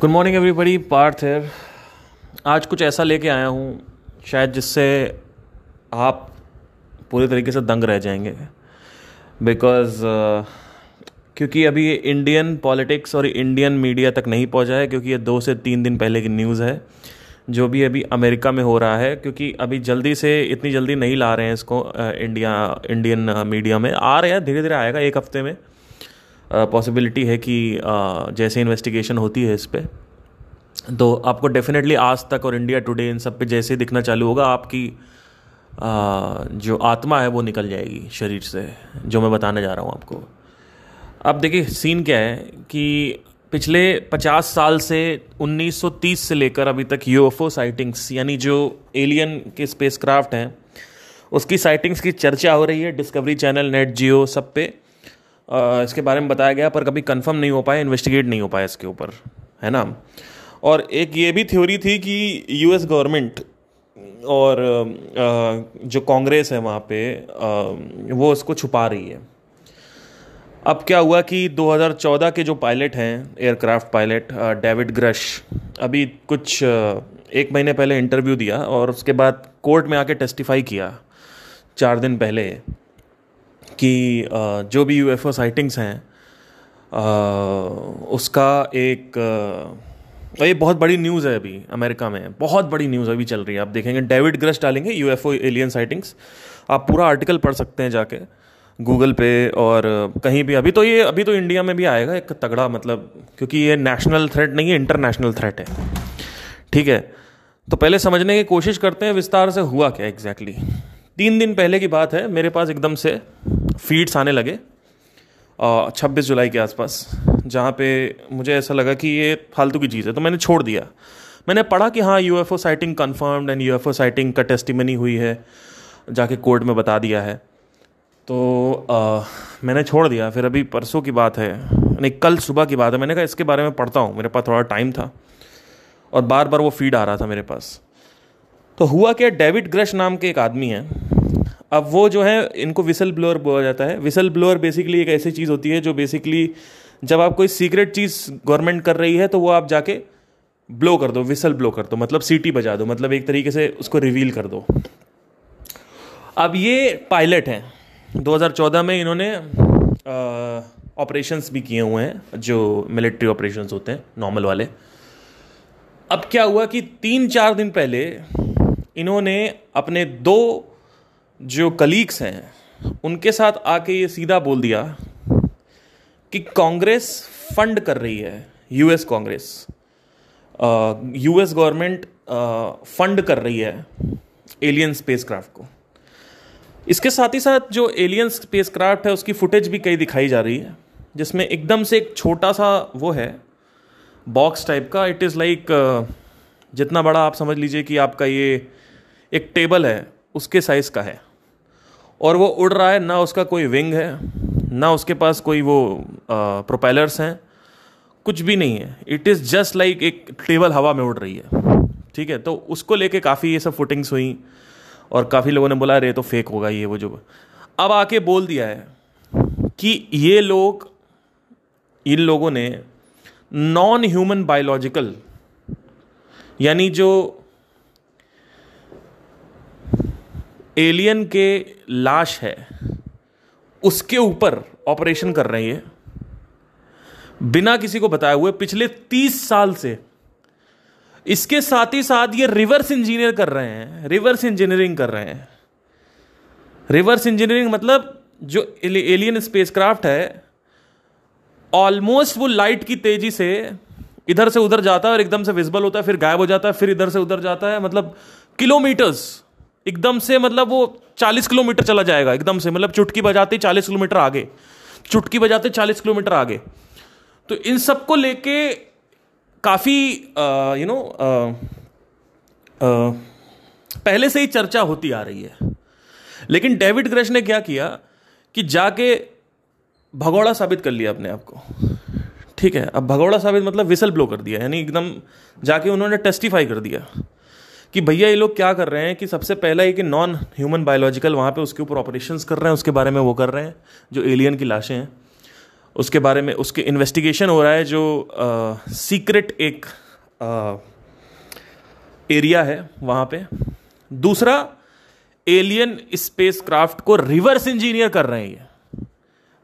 Good morning everybody Partha है आज कुछ ऐसा लेके आया हूँ शायद जिससे आप पूरे तरीके से दंग रह जाएँगे। बिकॉज़ uh, क्योंकि अभी ये इंडियन पॉलिटिक्स और इंडियन मीडिया तक नहीं पहुँचा है क्योंकि ये दो से तीन दिन पहले की न्यूज़ है जो भी अभी अमेरिका में हो रहा है क्योंकि अभी जल्दी से इतनी जल्दी नहीं ला रहे हैं इसको इंडिया इंडियन मीडिया में। आ रहे हैं धीरे धीरे आएगा एक हफ़्ते में। पॉसिबिलिटी है कि जैसे इन्वेस्टिगेशन होती है इस पर तो आपको डेफिनेटली आज तक और इंडिया टुडे इन सब पे जैसे दिखना चालू होगा, आपकी जो आत्मा है वो निकल जाएगी शरीर से, जो मैं बताने जा रहा हूँ आपको। अब देखिए सीन क्या है कि पिछले 50 साल से 1930 से लेकर अभी तक यूएफओ साइटिंग्स यानी जो एलियन के स्पेसक्राफ्ट हैं, उसकी साइटिंग्स की चर्चा हो रही है डिस्कवरी चैनल नेट जियो सब पे। इसके बारे में बताया गया, पर कभी कंफर्म नहीं हो पाया इन्वेस्टिगेट नहीं हो पाया इसके ऊपर, है ना? और एक ये भी थ्योरी थी कि यूएस गवर्नमेंट और जो कांग्रेस है वहाँ पे वो उसको छुपा रही है। अब क्या हुआ कि 2014 के जो पायलट हैं एयरक्राफ्ट पायलट डेविड ग्रश अभी कुछ एक महीने पहले इंटरव्यू दिया और उसके बाद कोर्ट में आके टेस्टिफाई किया, चार दिन पहले। कि जो भी यूएफओ साइटिंग्स हैं उसका एक ये बहुत बड़ी न्यूज़ है अभी अमेरिका में। बहुत बड़ी न्यूज़ अभी चल रही है। आप देखेंगे डेविड ग्रश डालेंगे यूएफओ एलियन साइटिंग्स आप पूरा आर्टिकल पढ़ सकते हैं जाके गूगल पे और कहीं भी। अभी तो ये, अभी तो इंडिया में भी आएगा एक तगड़ा मतलब क्योंकि ये नेशनल थ्रेट नहीं है इंटरनेशनल थ्रेट है। ठीक है? तो पहले समझने की कोशिश करते हैं, विस्तार से हुआ क्या एग्जैक्टली exactly. तीन दिन पहले की बात है, मेरे पास एकदम से फीड्स आने लगे छब्बीस जुलाई के आसपास जहाँ पे मुझे ऐसा लगा कि ये फालतू की चीज़ है तो मैंने छोड़ दिया। मैंने पढ़ा कि हाँ UFO sighting confirmed and UFO sighting का टेस्टिमनी हुई है जाके कोर्ट में बता दिया है। तो आ, मैंने छोड़ दिया। फिर अभी परसों की बात है नहीं कल सुबह की बात है। मैंने कहा इसके बारे में पढ़ता हूँ मेरे पास थोड़ा टाइम था और बार बार वो फ़ीड आ रहा था मेरे पास। तो हुआ क्या डेविड ग्रश नाम के एक आदमी हैं अब वो जो है, इनको विसल ब्लोअर बोला जाता है। विसल ब्लोअर बेसिकली एक ऐसी चीज़ होती है जो बेसिकली जब आप कोई सीक्रेट चीज़ गवर्नमेंट कर रही है तो वो आप जाके ब्लो कर दो विसल ब्लो कर दो मतलब सीटी बजा दो मतलब एक तरीके से उसको रिवील कर दो। अब ये पायलट हैं। 2014 में इन्होंने ऑपरेशंस भी किए हुए हैं, जो मिलिट्री ऑपरेशंस होते हैं नॉर्मल वाले। अब क्या हुआ कि तीन चार दिन पहले इन्होंने अपने दो जो कलीग्स हैं, उनके साथ आके ये सीधा बोल दिया कि कांग्रेस फंड कर रही है, US Congress. US government fund कर रही है एलियन स्पेसक्राफ्ट को। इसके साथ ही साथ जो एलियन स्पेसक्राफ्ट है, उसकी फुटेज भी कई दिखाई जा रही है, जिसमें एकदम से एक छोटा सा वो है, बॉक्स टाइप का। इट इज़ लाइक जितना बड़ा आप समझ लीजिए कि आपका ये एक टेबल है, उसके साइज़ का है। और वो उड़ रहा है, ना उसका कोई विंग है, ना उसके पास कोई वो प्रोपेलर्स हैं, कुछ भी नहीं है। इट इज़ जस्ट लाइक एक टेबल हवा में उड़ रही है। ठीक है? तो उसको लेके काफ़ी ये सब फुटिंग्स हुई और काफ़ी लोगों ने बोला, अरे तो फेक होगा ये, वो जो। अब आके बोल दिया है कि ये लोग, इन लोगों ने नॉन ह्यूमन बायोलॉजिकल यानी जो एलियन के लाश है, उसके ऊपर ऑपरेशन कर रही है बिना किसी को बताए हुए पिछले तीस साल से, इसके साथ ही साथ ये रिवर्स इंजीनियर कर रहे हैं, रिवर्स इंजीनियरिंग कर रहे हैं। रिवर्स इंजीनियरिंग मतलब जो एलियन स्पेसक्राफ्ट है, ऑलमोस्ट वो लाइट की तेज़ी से इधर से उधर जाता है और एकदम से विजिबल होता है, फिर गायब हो जाता है, फिर इधर से उधर जाता है मतलब किलोमीटर्स एकदम से मतलब वो चालीस किलोमीटर चला जाएगा, एकदम से। मतलब चुटकी बजाते चालीस किलोमीटर आगे। चुटकी बजाते चालीस किलोमीटर आगे। तो इन सबको लेके काफ़ी यू नो पहले से ही चर्चा होती आ रही है। लेकिन डेविड ग्रेश ने क्या किया कि जाके भगौड़ा साबित कर लिया अपने आप को। ठीक है, अब भगौड़ा साबित मतलब विसल ब्लो कर दिया, यानी एकदम जाके उन्होंने टेस्टिफाई कर दिया। कि भैया ये लोग क्या कर रहे हैं कि सबसे पहला ये कि नॉन ह्यूमन बायोलॉजिकल वहाँ पे उसके ऊपर ऑपरेशंस कर रहे हैं, उसके बारे में वो कर रहे हैं, जो एलियन की लाशें हैं। उसके बारे में, उसके इन्वेस्टिगेशन हो रहा है जो सीक्रेट एक एरिया है वहाँ पे। दूसरा एलियन स्पेस क्राफ्ट को रिवर्स इंजीनियर कर रहे हैं ये।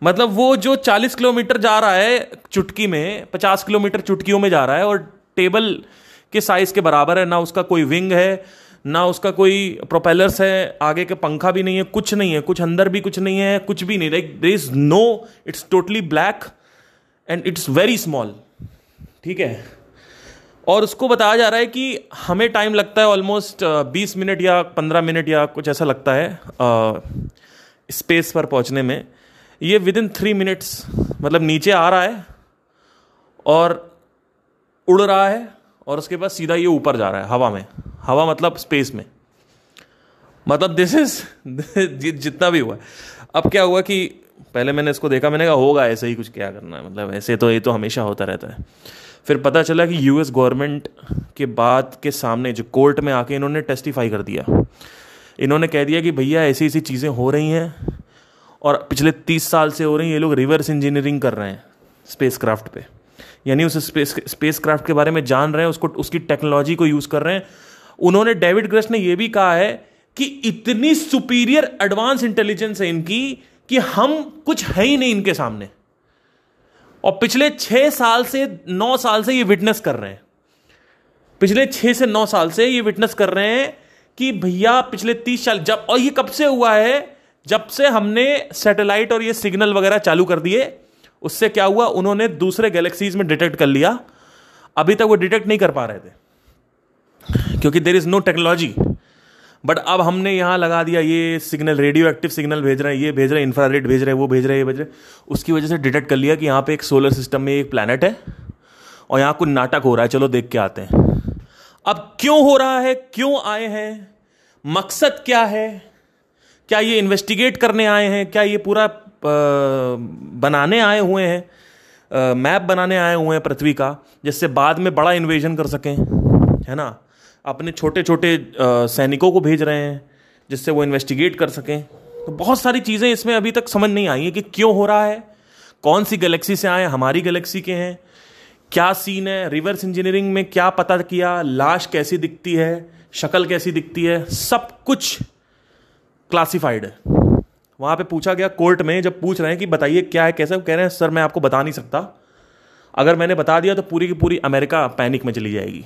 मतलब वो जो 40 किलोमीटर जा रहा है चुटकी में 50 किलोमीटर चुटकियों में जा रहा है और टेबल के साइज़ के बराबर है, ना उसका कोई विंग है, ना उसका कोई प्रोपेलर्स है, आगे के पंखा भी नहीं है, कुछ नहीं है, कुछ अंदर भी कुछ नहीं है, कुछ भी नहीं like there is no it's totally black and it's very small ठीक है? और उसको बताया जा रहा है कि हमें टाइम लगता है ऑलमोस्ट बीस मिनट या पंद्रह मिनट या कुछ ऐसा लगता है स्पेस पर पहुँचने में। ये विद इन थ्री मिनट्स मतलब नीचे आ रहा है और उड़ रहा है। और उसके बाद सीधा ये ऊपर जा रहा है, हवा में। हवा मतलब स्पेस में। मतलब दिस इज़ जितना भी हुआ। अब क्या हुआ कि पहले मैंने इसको देखा, मैंने कहा, होगा ऐसे ही कुछ क्या करना है? मतलब ऐसे तो ये तो हमेशा होता रहता है। फिर पता चला कि यूएस गवर्नमेंट के बाद के सामने जो कोर्ट में आके इन्होंने टेस्टिफाई कर दिया। इन्होंने कह दिया कि, भैया, ऐसी ऐसी चीज़ें हो रही हैं और पिछले तीस साल से हो रही हैं, ये लोग रिवर्स इंजीनियरिंग कर रहे हैं स्पेस क्राफ्ट पे। यानी उस स्पेस स्पेस क्राफ्ट के बारे में जान रहे हैं, उसको, उसकी टेक्नोलॉजी को यूज़ कर रहे हैं। उन्होंने डेविड ग्रस्ट ने यह भी कहा है कि इतनी सुपीरियर एडवांस इंटेलिजेंस है इनकी कि हम कुछ है ही नहीं इनके सामने। और पिछले छह साल से, नौ साल से ये विटनेस कर रहे हैं। पिछले छह से नौ साल से ये विटनेस कर रहे हैं कि भैया पिछले तीस साल, जब, और ये कब से हुआ है? जब से हमने सैटेलाइट और ये सिग्नल वगैरह चालू कर दिए उससे क्या हुआ? उन्होंने दूसरे गैलेक्सीज में डिटेक्ट कर लिया। अभी तक वो डिटेक्ट नहीं कर पा रहे थे। क्योंकि there is no technology but अब हमने यहाँ लगा दिया, ये सिग्नल रेडियो एक्टिव सिग्नल भेज रहे हैं, ये भेज रहे हैं इंफ्रारेड भेज रहे हैं, वो भेज रहे हैं, ये भेज रहे हैं। उसकी वजह से डिटेक्ट कर लिया कि यहाँ पे एक सोलर सिस्टम में एक प्लानट है और यहाँ कुछ नाटक हो रहा है। चलो देख के आते हैं। अब क्यों हो रहा है? क्यों आए हैं? मकसद क्या है? क्या ये इन्वेस्टिगेट करने आए हैं? क्या ये पूरा बनाने आए हुए हैं मैप बनाने आए हुए हैं पृथ्वी का, जिससे बाद में बड़ा इन्वेजन कर सकें, है ना? अपने छोटे छोटे सैनिकों को भेज रहे हैं, जिससे वो इन्वेस्टिगेट कर सकें। तो बहुत सारी चीज़ें इसमें अभी तक समझ नहीं आई हैं कि क्यों हो रहा है, कौन सी गैलेक्सी से आए, हमारी गैलेक्सी के हैं, क्या सीन है रिवर्स इंजीनियरिंग में क्या पता किया, लाश कैसी दिखती है, शक्ल कैसी दिखती है, सब कुछ क्लासिफाइड है। वहाँ पे पूछा गया कोर्ट में जब पूछ रहे हैं कि बताइए क्या है, कैसे कह रहे हैं, सर, मैं आपको बता नहीं सकता। अगर मैंने बता दिया तो पूरी की पूरी अमेरिका पैनिक में चली जाएगी।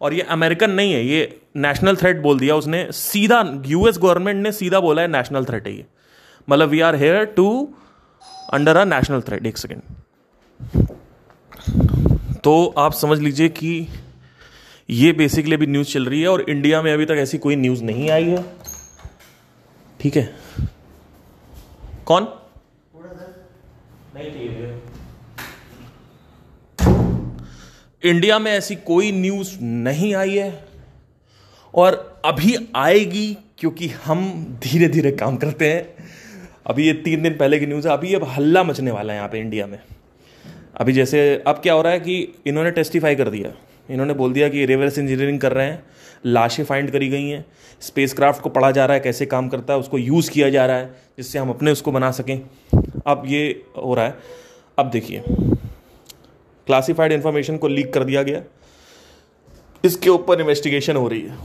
और ये अमेरिकन नहीं है, ये नेशनल थ्रेट बोल दिया उसने। सीधा, यूएस गवर्नमेंट ने सीधा बोला है, नेशनल थ्रेट है ये। मतलब we are here to under a national threat एक सेकेंड तो आप समझ लीजिए कि ये बेसिकली अभी न्यूज़ चल रही है और इंडिया में अभी तक ऐसी कोई न्यूज़ नहीं आई है। ठीक है। कौन? इंडिया में ऐसी कोई न्यूज़ नहीं आई है और अभी आएगी क्योंकि हम धीरे धीरे काम करते हैं। अभी ये तीन दिन पहले की न्यूज़ है, अभी अब हल्ला मचने वाला है यहाँ पे इंडिया में। अभी जैसे अब क्या हो रहा है कि इन्होंने टेस्टिफाई कर दिया। इन्होंने बोल दिया कि रिवर्स इंजीनियरिंग कर रहे हैं, लाशें फाइंड करी गई हैं स्पेस क्राफ्ट को पढ़ा जा रहा है, कैसे काम करता है, उसको यूज़ किया जा रहा है, जिससे हम अपने उसको बना सकें। अब ये हो रहा है। अब देखिए क्लासिफाइड इंफॉर्मेशन को लीक कर दिया गया। इसके ऊपर इन्वेस्टिगेशन हो रही है।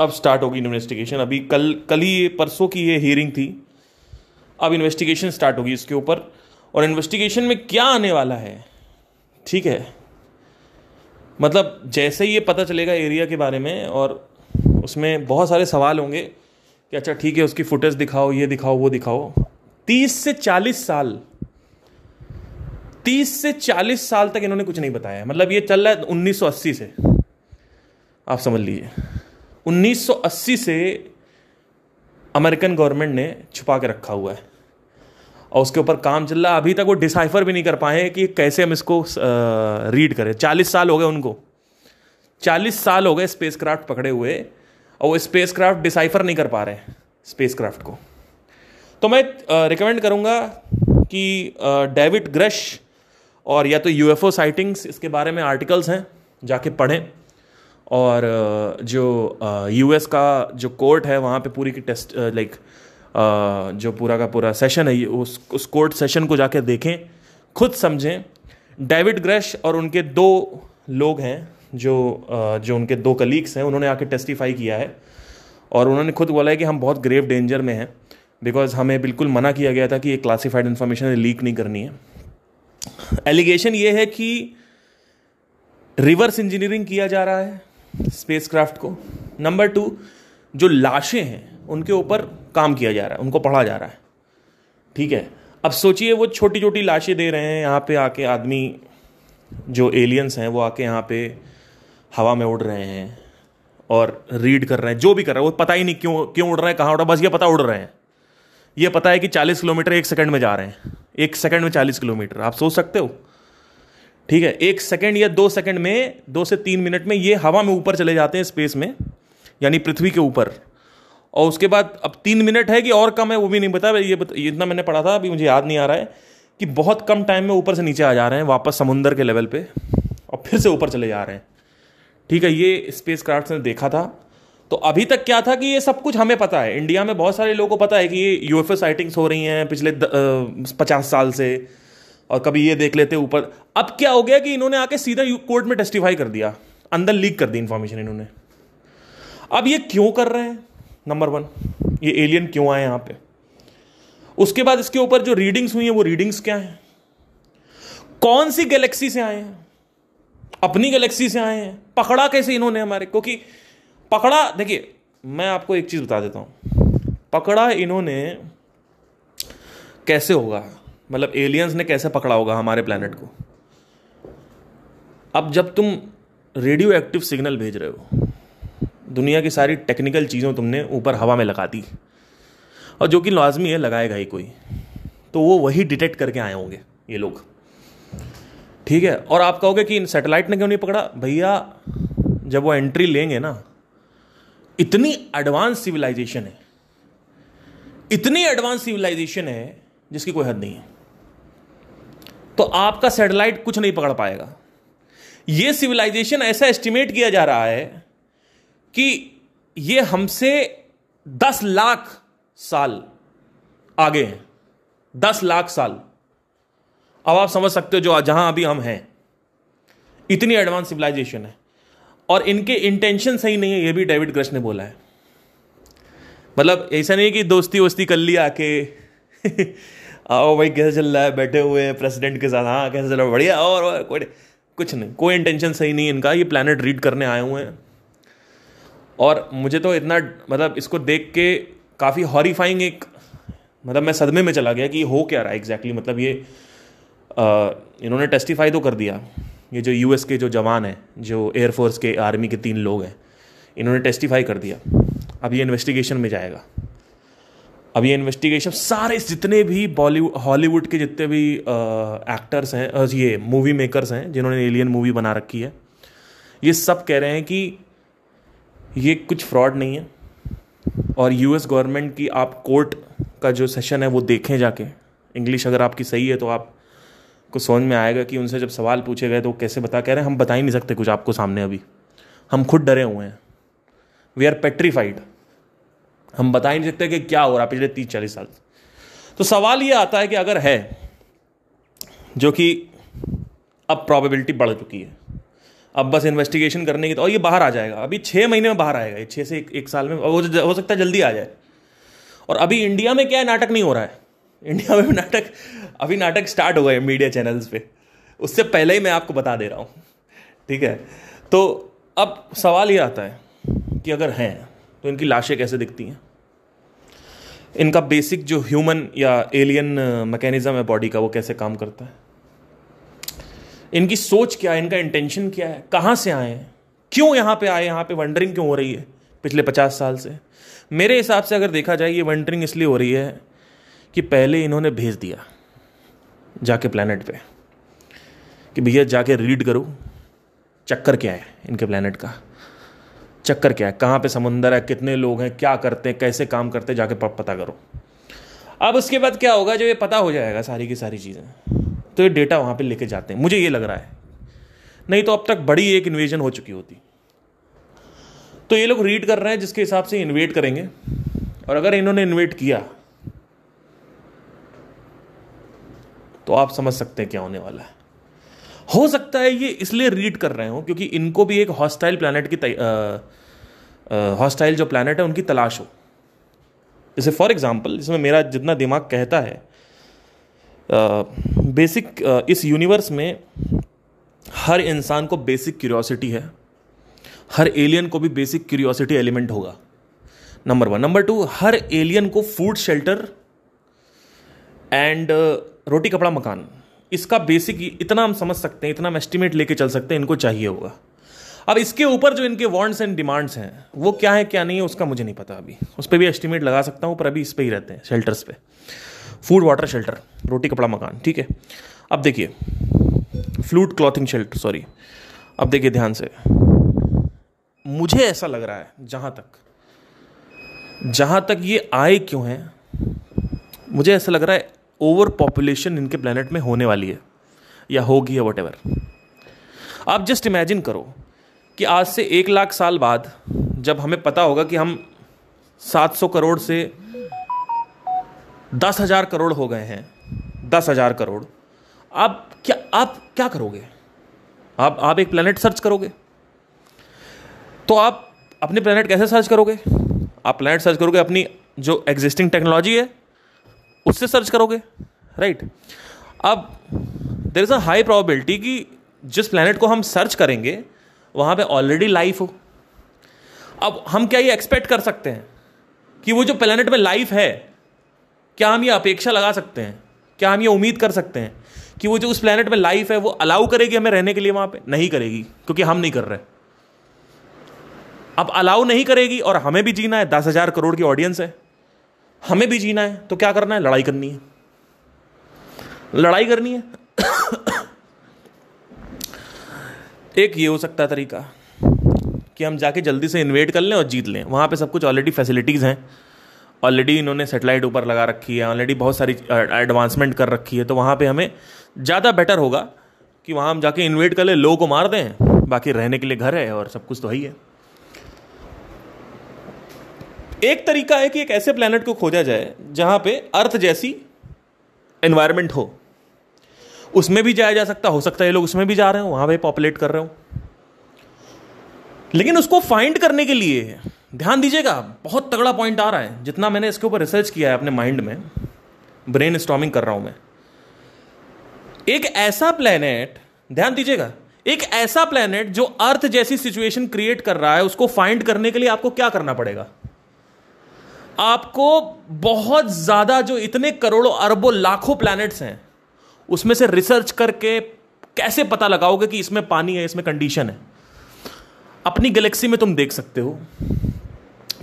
अब स्टार्ट होगी इन्वेस्टिगेशन अभी कल कल ही, परसों की ये हियरिंग थी। अब इन्वेस्टिगेशन स्टार्ट होगी इसके ऊपर। और इन्वेस्टिगेशन में क्या आने वाला है? ठीक है। मतलब जैसे ही ये पता चलेगा एरिया के बारे में और उसमें बहुत सारे सवाल होंगे कि अच्छा ठीक है, उसकी फुटेज दिखाओ, ये दिखाओ, वो दिखाओ। तीस से चालीस साल, तीस से चालीस साल तक इन्होंने कुछ नहीं बताया। मतलब ये चल रहा है 1980 से आप समझ लीजिए 1980 से अमेरिकन गवर्नमेंट ने छुपा के रखा हुआ है। और उसके ऊपर काम चल रहा है अभी तक वो डिसाइफर भी नहीं कर पाए हैं कि कैसे हम इसको रीड करें। चालीस साल हो गए उनको। चालीस साल हो गए स्पेस क्राफ्ट पकड़े हुए और वो स्पेस क्राफ्ट डिसाइफर नहीं कर पा रहे हैं स्पेस क्राफ्ट को। तो मैं रिकमेंड करूँगा कि डेविड ग्रश और या तो यूएफओ साइटिंग्स इसके बारे में आर्टिकल्स हैं, जाके पढ़ें। और जो यूएस का जो कोर्ट है, वहाँ पे पूरी की टेस्ट लाइक जो पूरा का पूरा सेशन है उस उस कोर्ट सेशन को जाके देखें, खुद समझें। डेविड ग्रश और उनके दो लोग हैं, जो जो उनके दो कलीग्स हैं, उन्होंने आके टेस्टिफाई किया है। और उन्होंने खुद बोला है कि हम बहुत ग्रेव डेंजर में हैं बिकॉज़ हमें बिल्कुल मना किया गया था कि ये क्लासिफाइड इन्फॉर्मेशन लीक नहीं करनी है। एलिगेशन ये है कि रिवर्स इंजीनियरिंग किया जा रहा है स्पेसक्राफ्ट को। नंबर टू जो लाशें हैं उनके ऊपर काम किया जा रहा है, उनको पढ़ा जा रहा है। ठीक है? अब सोचिए, वो छोटी छोटी लाशें दे रहे हैं, यहाँ पे आके आदमी, जो एलियंस हैं, वो आके यहाँ पे हवा में उड़ रहे हैं और रीड कर रहे हैं। जो भी कर रहे हैं, वो पता ही नहीं क्यों क्यों उड़ रहे हैं, कहाँ उड़ रहे हैं, बस ये पता उड़ रहे हैं। ये पता है कि 40 किलोमीटर एक सेकंड में जा रहे हैं। एक सेकंड में 40 किलोमीटर, आप सोच सकते हो? ठीक है, एक सेकंड या दो सेकंड में, दो से तीन मिनट में ये हवा में ऊपर चले जाते हैं स्पेस में, यानी पृथ्वी के ऊपर। और उसके बाद अब तीन मिनट है कि और कम है वो भी नहीं पता। ये, ये इतना मैंने पढ़ा था अभी मुझे याद नहीं आ रहा है कि बहुत कम टाइम में ऊपर से नीचे आ जा रहे हैं वापस समुंदर के लेवल पे और फिर से ऊपर चले जा रहे हैं। ठीक है ये स्पेस क्राफ्ट ने देखा था। तो अभी तक क्या था कि ये सब कुछ हमें पता है। इंडिया में बहुत सारे लोगों को पता है कि ये यूएफओ साइटिंग्स हो रही हैं पिछले पचास साल से और कभी ये देख लेते ऊपर। अब क्या हो गया कि इन्होंने आके सीधा कोर्ट में टेस्टिफाई कर दिया। अंदर लीक कर दी इन्फॉर्मेशन इन्होंने। अब ये क्यों कर रहे हैं? नंबर वन ये एलियन क्यों आए यहाँ पे? उसके बाद इसके ऊपर जो रीडिंग्स हुई हैं, वो रीडिंग्स क्या हैं? कौन सी गैलेक्सी से आए हैं? अपनी गैलेक्सी से आए हैं? पकड़ा कैसे इन्होंने हमारे? क्योंकि पकड़ा, देखिए, मैं आपको एक चीज़ बता देता हूँ। पकड़ा इन्होंने कैसे होगा? मतलब एलियंस ने कैसे पकड़ा होगा हमारे प्लेनेट को? अब जब तुम रेडियो एक्टिव सिग्नल भेज रहे हो दुनिया की सारी टेक्निकल चीज़ों तुमने ऊपर हवा में लगा दी। और जो कि लाजमी है, लगाएगा ही कोई। तो वो वही डिटेक्ट करके आए होंगे, ये लोग। ठीक है? और आप कहोगे कि इन सैटेलाइट ने क्यों नहीं पकड़ा? भैया, जब वो एंट्री लेंगे ना, इतनी एडवांस सिविलाइजेशन है। इतनी एडवांस सिविलाइजेशन है, जिसकी कोई हद नहीं है। तो आपका सैटेलाइट कुछ नहीं पकड़ पाएगा। यह सिविलाइजेशन ऐसा एस्टिमेट किया जा रहा है कि ये हमसे दस लाख साल आगे हैं। दस लाख साल। अब आप समझ सकते हो जो जहाँ अभी हम हैं, इतनी एडवांस सिविलाइजेशन है। और इनके इंटेंशन सही नहीं है, ये भी डेविड क्रश ने बोला है। मतलब ऐसा नहीं है कि दोस्ती वोस्ती कर ली आके। आओ भाई, कैसे चल रहा है? बैठे हुए हैं प्रेसिडेंट के साथ। हाँ कैसे चल रहा है? बढ़िया। और कोई कुछ नहीं। कोई इंटेंशन सही नहीं इनका। ये प्लानट रीड करने आए हुए हैं। और मुझे तो इतना मतलब इसको देख के काफ़ी हॉरीफाइंग एक मतलब मैं सदमे में चला गया कि हो क्या रहा है एग्जैक्टली exactly, मतलब ये आ, इन्होंने टेस्टिफाई तो कर दिया। ये जो यूएस के जो जवान हैं जो एयरफोर्स के आर्मी के तीन लोग हैं इन्होंने टेस्टिफाई कर दिया। अब ये इन्वेस्टिगेशन में जाएगा। अब ये इन्वेस्टिगेशन सारे जितने भी बॉलीवुड हॉलीवुड के जितने भी एक्टर्स हैं ये मूवी मेकर्स हैं जिन्होंने एलियन मूवी बना रखी है ये सब कह रहे हैं कि ये कुछ फ्रॉड नहीं है। और यूएस गवर्नमेंट की आप कोर्ट का जो सेशन है वो देखें जाके। इंग्लिश अगर आपकी सही है तो आप को समझ में आएगा कि उनसे जब सवाल पूछे गए तो वो कैसे बता, कह रहे हैं, हम बता ही नहीं सकते कुछ आपको सामने अभी। हम खुद डरे हुए हैं। वी आर पेट्रीफाइड हम बता ही नहीं सकते कि क्या हो रहा पिछले तीस, चालीस साल तो सवाल ये आता है कि अगर है, जो कि अब प्रॉबिलिटी बढ़ चुकी है। अब बस इन्वेस्टिगेशन करने की तो और ये बाहर आ जाएगा। अभी छः महीने में बाहर आएगा। ये छः से एक, एक साल में हो, हो सकता है जल्दी आ जाए। और अभी इंडिया में क्या है नाटक नहीं हो रहा है? इंडिया में नाटक अभी नाटक स्टार्ट हो गए मीडिया चैनल्स पे। उससे पहले ही मैं आपको बता दे रहा हूँ। ठीक है? तो अब सवाल ये आता है कि अगर हैं तो इनकी लाशें कैसे दिखती हैं? इनका बेसिक जो ह्यूमन या एलियन मैकेनिज्म है बॉडी का वो कैसे काम करता है? इनकी सोच क्या है? इनका इंटेंशन क्या है? कहाँ से आए हैं? क्यों यहाँ पे आए यहाँ पे वंडरिंग क्यों हो रही है पिछले पचास साल से? मेरे हिसाब से अगर देखा जाए, ये वंडरिंग इसलिए हो रही है कि पहले इन्होंने भेज दिया जाके प्लानट पे कि भैया जाके रीड करो, चक्कर क्या है इनके प्लानट का? चक्कर क्या है? कहाँ पे समुंदर है? कितने लोग हैं? क्या करते हैं? कैसे काम करते हैं? जाके पता करो। अब उसके बाद क्या होगा? जब ये पता हो जाएगा सारी की सारी चीज़ें। तो ये डेटा वहाँ पर लेके जाते हैं। मुझे ये लग रहा है। नहीं तो अब तक बड़ी एक इन्वेजन हो चुकी होती। तो ये लोग रीड कर रहे हैं, जिसके हिसाब से इन्वेट करेंगे। और अगर इन्होंने इन्वेट किया तो आप समझ सकते हैं क्या होने वाला है। हो सकता है ये इसलिए रीड कर रहे हो, क्योंकि इनको भी एक हॉस्टाइल प्लानट की हॉस्टाइल जो प्लानट है, उनकी तलाश हो। जैसे फॉर एग्ज़ाम्पल इसमें मेरा जितना दिमाग कहता है बेसिक इस यूनिवर्स में हर इंसान को बेसिक क्यूरियोसिटी है। हर एलियन को भी बेसिक क्यूरियोसिटी एलिमेंट होगा। नंबर वन नंबर टू हर एलियन को फ़ूड शेल्टर एंड रोटी, कपड़ा, मकान। इसका बेसिक इतना हम समझ सकते हैं, इतना हम एस्टिमेट लेके चल सकते हैं, इनको चाहिए होगा। अब इसके ऊपर जो इनके वांट्स एंड डिमांड्स हैं, वो क्या है, क्या नहीं है, उसका मुझे नहीं पता अभी। उस पर भी एस्टिमेट लगा सकता हूँ, पर अभी इस पर ही रहते हैं शेल्टर्स पे। फ़ूड वाटर शेल्टर रोटी, कपड़ा, मकान, ठीक है? अब देखिए फ्लूट क्लॉथिंग शेल्टर सॉरी अब देखिए ध्यान से। मुझे ऐसा लग रहा है, जहाँ तक जहाँ तक ये आए क्यों है, मुझे ऐसा लग रहा है ओवर पॉपुलेशन इनके प्लेनेट में होने वाली है, या होगी या वट आप जस्ट इमेजिन करो कि आज से एक लाख साल बाद जब हमें पता होगा कि हम 700 करोड़ से दस हज़ार करोड़ हो गए हैं। दस हज़ार करोड़। आप क्या आप क्या करोगे? आप आप एक प्लेनेट सर्च करोगे? तो आप अपने प्लेनेट कैसे सर्च करोगे? आप प्लेनेट सर्च करोगे अपनी जो एग्जिस्टिंग टेक्नोलॉजी है, उससे सर्च करोगे राइट अब there is a high probability कि जिस प्लेनेट को हम सर्च करेंगे, वहाँ पे ऑलरेडी लाइफ हो। अब हम क्या ये एक्सपेक्ट कर सकते हैं कि वो जो प्लेनेट में लाइफ है क्या हम ये अपेक्षा लगा सकते हैं? क्या हम ये उम्मीद कर सकते हैं कि वो जो उस प्लेनेट में लाइफ है, वो अलाउ करेगी हमें रहने के लिए वहाँ पे? नहीं करेगी, क्योंकि हम नहीं कर रहे। अब अलाउ नहीं करेगी और हमें भी जीना है, दस हज़ार करोड़ की ऑडियंस है। हमें भी जीना है तो क्या करना है? लड़ाई करनी है। लड़ाई करनी है। एक ये हो सकता है तरीका कि हम जाके जल्दी से इन्वेट कर लें और जीत लें। वहाँ पे सब कुछ ऑलरेडी फैसिलिटीज़ हैं। ऑलरेडी इन्होंने सेटेलाइट ऊपर लगा रखी है ऑलरेडी बहुत सारी एडवांसमेंट कर रखी है तो वहाँ पर हमें ज़्यादा बेटर होगा कि वहाँ हम जाके इन्वेट कर ले लो को मार दें, बाकी रहने के लिए घर है और सब कुछ तो ही है एक तरीका है कि एक ऐसे प्लेनेट को खोजा जाए जहाँ पे अर्थ जैसी एनवायरमेंट हो। उसमें भी जाया जा सकता, हो सकता है लोग उसमें भी जा रहे हो, वहाँ पे पॉपुलेट कर रहे हो। लेकिन उसको फाइंड करने के लिए ध्यान दीजिएगा, बहुत तगड़ा पॉइंट आ रहा है। जितना मैंने इसके ऊपर रिसर्च किया है अपने माइंड में ब्रेन स्टॉमिंग कर रहा हूँ मैं। एक ऐसा प्लेनेट ध्यान दीजिएगा, एक ऐसा प्लेनेट जो अर्थ जैसी सिचुएशन क्रिएट कर रहा है, उसको फाइंड करने के लिए आपको क्या करना पड़ेगा? आपको बहुत ज़्यादा जो इतने करोड़ों, अरबों, लाखों प्लैनेट्स हैं, उसमें से रिसर्च करके कैसे पता लगाओगे कि इसमें पानी है, इसमें कंडीशन है? अपनी गैलेक्सी में तुम देख सकते हो।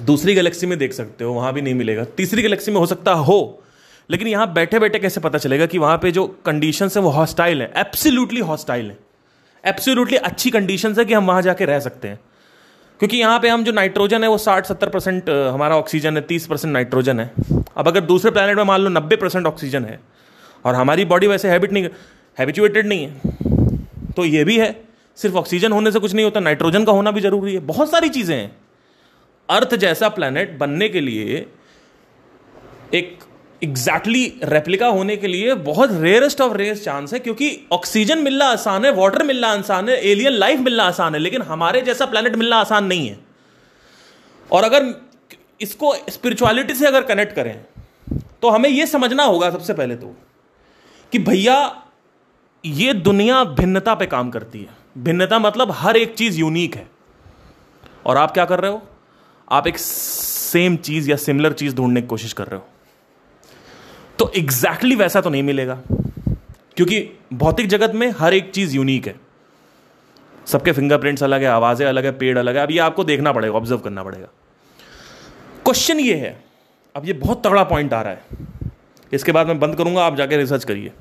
दूसरी गैलेक्सी में देख सकते हो, वहाँ भी नहीं मिलेगा। तीसरी गैलेक्सी में हो सकता हो, लेकिन यहाँ बैठे बैठे कैसे पता चलेगा कि वहाँ पे जो कंडीशन है वो हॉस्टाइल है? एब्सोल्युटली हॉस्टाइल है। एब्सोल्युटली अच्छी कंडीशन है कि हम वहाँ जाके रह सकते हैं। क्योंकि यहाँ पे हम जो नाइट्रोजन है, वो साठ सत्तर परसेंट हमारा ऑक्सीजन है, तीस परसेंट नाइट्रोजन है। अब अगर दूसरे प्लानट में मान लो नब्बे परसेंट ऑक्सीजन है, और हमारी बॉडी वैसे हैबिट नहीं हैबिचुएटेड नहीं है तो ये भी है। सिर्फ़ ऑक्सीजन होने से कुछ नहीं होता नाइट्रोजन का होना भी ज़रूरी है। बहुत सारी चीज़ें हैं। अर्थ जैसा प्लानट बनने के लिए एक एग्जैक्टली exactly रेप्लिका होने के लिए बहुत रेयरेस्ट ऑफ़ रेयर चांस है, क्योंकि ऑक्सीजन मिलना आसान है वाटर मिलना आसान है एलियन लाइफ मिलना आसान है, लेकिन हमारे जैसा प्लानट मिलना आसान नहीं है। और अगर इसको स्पिरिचुअलिटी से अगर कनेक्ट करें तो हमें यह समझना होगा सबसे पहले तो कि भैया, ये दुनिया भिन्नता पे काम करती है। भिन्नता मतलब हर एक चीज़ यूनिक है। और आप क्या कर रहे हो? आप एक सेम चीज़ या सिमिलर चीज़ ढूँढने की कोशिश कर रहे हो। तो एग्जैक्टली exactly वैसा तो नहीं मिलेगा, क्योंकि भौतिक जगत में हर एक चीज़ यूनिक है। सबके फिंगरप्रिंट्स अलग है, आवाज़ें अलग है, पेड़ अलग है। अब ये आपको देखना पड़ेगा ऑब्ज़र्व करना पड़ेगा। क्वेश्चन ये है, अब ये बहुत तगड़ा पॉइंट आ रहा है। इसके बाद मैं बंद करूँगा, आप जाके रिसर्च करिए।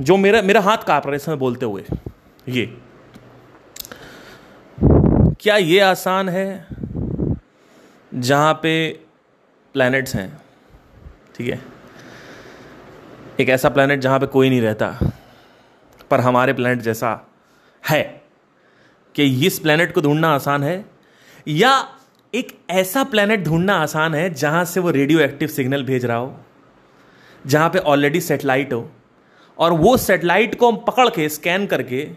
जो मेरा मेरा हाथ काँप रहा है इसमें बोलते हुए, ये। क्या ये आसान है जहाँ पे प्लैनेट्स हैं? ठीक है? एक ऐसा प्लानट जहाँ पे कोई नहीं रहता, पर हमारे प्लानट जैसा है कि इस प्लानट को ढूंढना आसान है, या एक ऐसा प्लानट ढूंढना आसान है जहाँ से वो रेडियो एक्टिव सिग्नल भेज रहा हो, जहाँ पे ऑलरेडी सेटेलाइट हो, और वो सेटेलाइट को हम पकड़ के स्कैन करके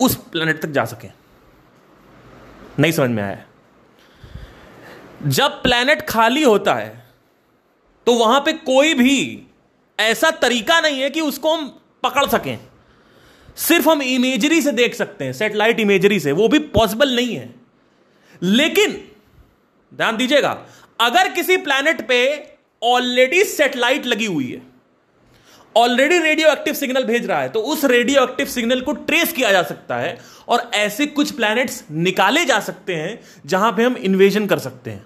उस प्लेनेट तक जा सकें। नहीं समझ में आया। जब प्लेनेट खाली होता है तो वहाँ पे कोई भी ऐसा तरीका नहीं है कि उसको हम पकड़ सकें। सिर्फ़ हम इमेजरी से देख सकते हैं सेटेलाइट इमेजरी से, वो भी पॉसिबल नहीं है। लेकिन, ध्यान दीजिएगा, अगर किसी प्लैनेट पे ऑलरेडी सेटेलाइट लगी हुई है ऑलरेडी रेडियो एक्टिव सिग्नल भेज रहा है तो उस रेडियो एक्टिव सिग्नल को ट्रेस किया जा सकता है और ऐसे कुछ प्लैनेट्स निकाले जा सकते हैं जहाँ पे हम इन्वेजन कर सकते हैं।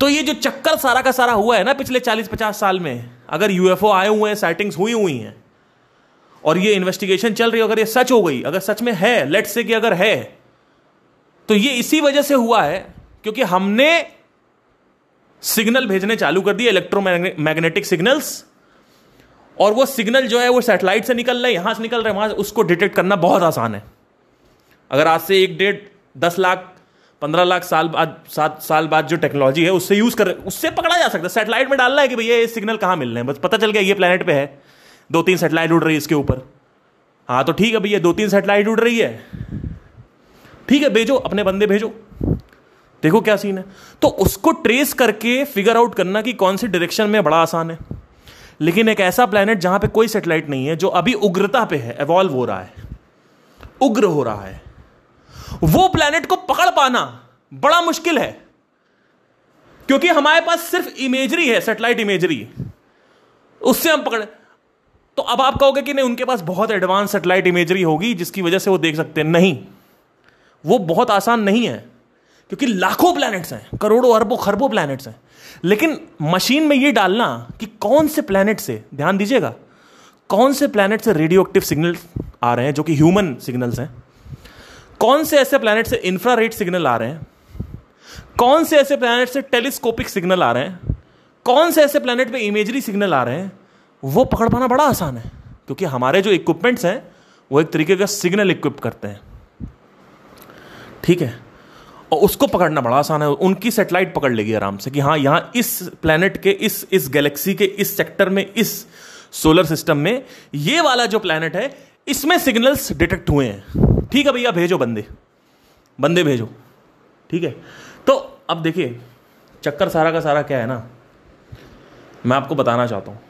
तो ये जो चक्कर सारा का सारा हुआ है ना पिछले 40-50 साल में, अगर यूएफओ आए हुए हैं साइटिंग्स हुई हुई हैं, और ये इन्वेस्टिगेशन चल रही है, अगर ये सच हो गई, अगर सच में है लेट से कि अगर है तो ये इसी वजह से हुआ है क्योंकि हमने सिग्नल भेजने चालू कर दिए इलेक्ट्रोमैग्नेटिक सिग्नल्स और वो सिग्नल जो है वो सैटेलाइट से निकल रहा है, यहाँ से निकल रहे वहाँ उसको डिटेक्ट करना बहुत आसान है। अगर आज से एक डेढ़, दस लाख, पंद्रह लाख साल बाद, सात साल बाद जो टेक्नोलॉजी है, उससे यूज़ कर, उससे पकड़ा जा सकता है। सैटेलाइट में डालना है कि भैया ये सिग्नल कहाँ मिल रहे हैं? बस पता चल गया ये प्लेनेट पे है। दो तीन सेटेलाइट उड़ रही है इसके ऊपर। हाँ तो ठीक है भैया, दो तीन सेटेलाइट उड़ रही है। ठीक है, भेजो, अपने बंदे भेजो। देखो क्या सीन है। तो उसको ट्रेस करके फिगर आउट करना कि कौन सी डायरेक्शन में बड़ा आसान है। लेकिन एक ऐसा प्लेनेट जहाँ पे कोई सेटेलाइट नहीं है, जो अभी उग्रता पे है एवॉल्व हो रहा है, उग्र हो रहा है, वो प्लेनेट को पकड़ पाना बड़ा मुश्किल है, क्योंकि हमारे पास सिर्फ़ इमेजरी है सेटेलाइट इमेजरी उससे हम पकड़ तो अब आप कहोगे कि नहीं, उनके पास बहुत एडवांस सेटेलाइट इमेजरी होगी, जिसकी वजह से वो देख सकते हैं, नहीं, वो बहुत आसान नहीं है। क्योंकि लाखों प्लैनेट्स हैं, करोड़ों अरबों, खरबों प्लैनेट्स हैं। लेकिन मशीन में ये डालना कि कौन से प्लैनेट से, ध्यान दीजिएगा, कौन से प्लैनेट से रेडियो एक्टिव सिग्नल आ रहे हैं, जो कि ह्यूमन सिग्नल्स हैं? कौन से ऐसे प्लैनेट से इंफ्रारेड सिग्नल आ रहे हैं? कौन से ऐसे प्लैनेट से टेलीस्कोपिक सिग्नल आ रहे हैं? कौन से ऐसे प्लैनेट पे इमेजरी सिग्नल आ रहे हैं? वो पकड़ पाना बड़ा आसान है, क्योंकि हमारे जो इक्विपमेंट्स हैं, वो एक तरीके का सिग्नल इक्विप करते हैं। ठीक है? और उसको पकड़ना बड़ा आसान है। उनकी सेटेलाइट पकड़ लेगी आराम से कि हाँ यहाँ इस प्लानट के, इस इस गैलेक्सी के, इस सेक्टर में, इस सोलर सिस्टम में ये वाला जो प्लेनेट है, इसमें सिग्नल्स डिटेक्ट हुए हैं। ठीक है भैया, भेजो बंदे। बंदे भेजो। ठीक है? तो अब देखिए, चक्कर सारा का सारा क्या है ना? मैं आपको बताना चाहता हूँ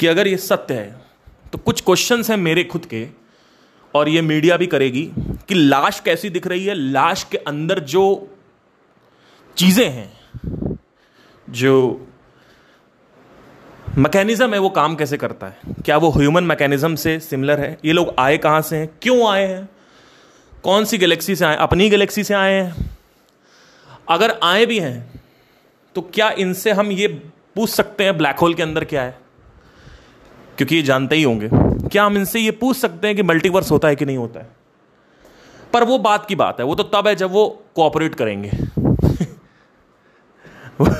कि अगर ये सत्य है तो कुछ क्वेश्चंस हैं मेरे खुद के और ये मीडिया भी करेगी कि लाश कैसी दिख रही है, लाश के अंदर जो चीज़ें हैं, जो मैकेनिज्म है वो काम कैसे करता है? क्या वो ह्यूमन मैकेनिज्म से सिमिलर है? ये लोग आए कहाँ से हैं? क्यों आए हैं? कौन सी गैलेक्सी से आए? अपनी गैलेक्सी से आए हैं? अगर आए भी हैं तो क्या इनसे हम ये पूछ सकते हैं ब्लैक होल के अंदर क्या है? क्योंकि ये जानते ही होंगे। क्या हम इनसे ये पूछ सकते हैं कि मल्टीवर्स होता है कि नहीं होता है? पर वो बात की बात है वो तो तब है जब वो कोऑपरेट करेंगे।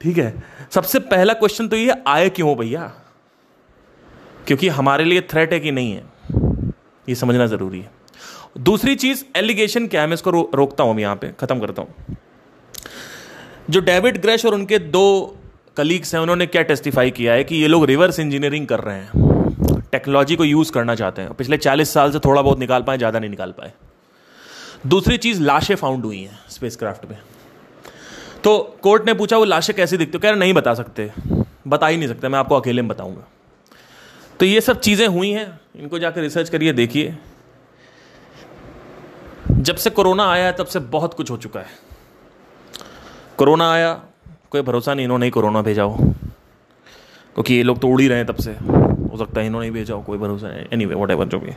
ठीक है? सबसे पहला क्वेश्चन तो ये आए क्यों भैया? क्योंकि हमारे लिए थ्रेट है कि नहीं है। ये समझना ज़रूरी है। दूसरी चीज़ एलिगेशन क्या है? मैं इसको रो, रोकता हूँ यहाँ पे खत्म करता हूँ। जो डेविड ग्रेश और उनके दो कलीग्स हैं, उन्होंने क्या टेस्टिफाई किया है कि ये लोग रिवर्स इंजीनियरिंग कर रहे हैं। टेक्नोलॉजी को यूज़ करना चाहते हैं। पिछले चालीस साल से थोड़ा बहुत निकाल पाए, ज़्यादा नहीं निकाल पाए। दूसरी चीज़, लाशें फाउंड हुई हैं स्पेस क्राफ्ट में तो कोर्ट ने पूछा, वो लाशें कैसी दिखती कह रहे, नहीं बता सकते। बता ही नहीं सकते, मैं आपको अकेले में बताऊँगा। तो ये सब चीज़ें हुई हैं। इनको जाकर रिसर्च करिए, देखिए। जब से कोरोना आया है, तब से बहुत कुछ हो चुका है। कोरोना आया कोई भरोसा नहीं, इन्होंने कोरोना भेजा हो। क्योंकि ये लोग तो उड़ ही रहे हैं तब से। हो सकता है इन्होंने भेजा हो, कोई भरोसा नहीं। एनी वे वट जो भी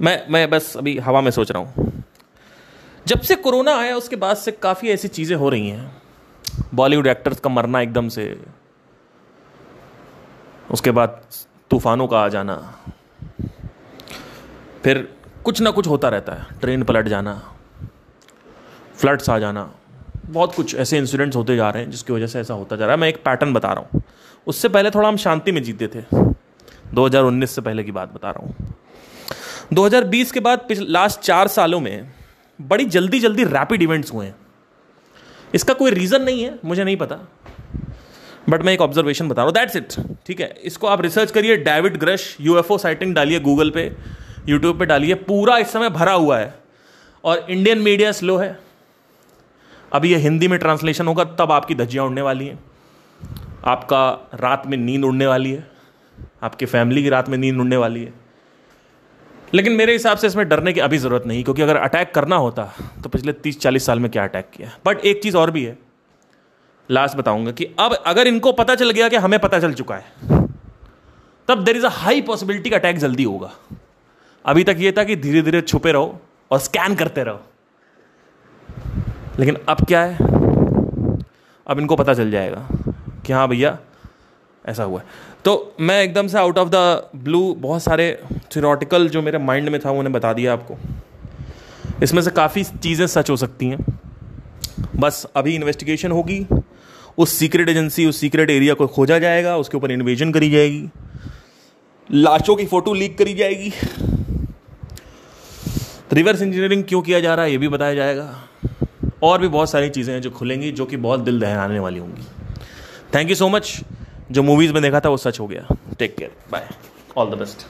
मैं मैं बस अभी हवा में सोच रहा हूँ। जब से कोरोना आया, उसके बाद से काफ़ी ऐसी चीज़ें हो रही हैं। बॉलीवुड एक्टर्स का मरना एकदम से। उसके बाद तूफानों का आ जाना। फिर कुछ ना कुछ होता रहता है। ट्रेन पलट जाना। फ्लड्स आ जाना। बहुत कुछ ऐसे इंसिडेंट्स होते जा रहे हैं जिसकी वजह से ऐसा होता जा रहा है। मैं एक पैटर्न बता रहा हूँ। उससे पहले थोड़ा हम शांति में जीते थे। 2019 से पहले की बात बता रहा हूँ। 2020 के बाद पिछले लास्ट चार सालों में बड़ी जल्दी जल्दी रैपिड इवेंट्स हुए हैं। इसका कोई रीज़न नहीं है, मुझे नहीं पता। बट मैं एक ऑब्जर्वेशन बता रहा हूँ। दैट्स इट ठीक है? इसको आप रिसर्च करिए। डेविड ग्रश यूएफओ साइटिंग डालिए गूगल पे यूट्यूब पे डालिए। पूरा इस समय भरा हुआ है। और इंडियन मीडिया स्लो है। अभी ये हिंदी में ट्रांसलेशन होगा, तब आपकी धज्जियाँ उड़ने वाली हैं। आपका रात में नींद उड़ने वाली है। आपकी फैमिली की रात में नींद उड़ने वाली है। लेकिन मेरे हिसाब से इसमें डरने की अभी ज़रूरत नहीं, क्योंकि अगर अटैक करना होता तो पिछले तीस चालीस साल में क्या अटैक किया। बट एक चीज़ और भी है। लास्ट बताऊँगा कि अब अगर इनको पता चल गया कि हमें पता चल चुका है, तब there is a high possibility का अटैक जल्दी होगा। अभी तक ये था कि धीरे धीरे छुपे रहो और स्कैन करते रहो। लेकिन अब क्या है? अब इनको पता चल जाएगा कि हाँ भैया, ऐसा हुआ है। तो मैं एकदम से आउट ऑफ़ द ब्लू बहुत सारे थियोरटिकल जो मेरे माइंड में था उन्हें बता दिया आपको। इसमें से काफ़ी चीज़ें सच हो सकती हैं। बस अभी इन्वेस्टिगेशन होगी, उस सीक्रेट एजेंसी उस सीक्रेट एरिया को खोजा जाएगा, उसके ऊपर इन्वेजन करी जाएगी, लाशों की फ़ोटो लीक करी जाएगी। रिवर्स इंजीनियरिंग क्यों किया जा रहा है ये भी बताया जाएगा। और भी बहुत सारी चीज़ें हैं जो खुलेंगी, जो कि बहुत दिल दहराने वाली होंगी। थैंक यू सो मच जो मूवीज़ में देखा था वो सच हो गया। Take care bye all the best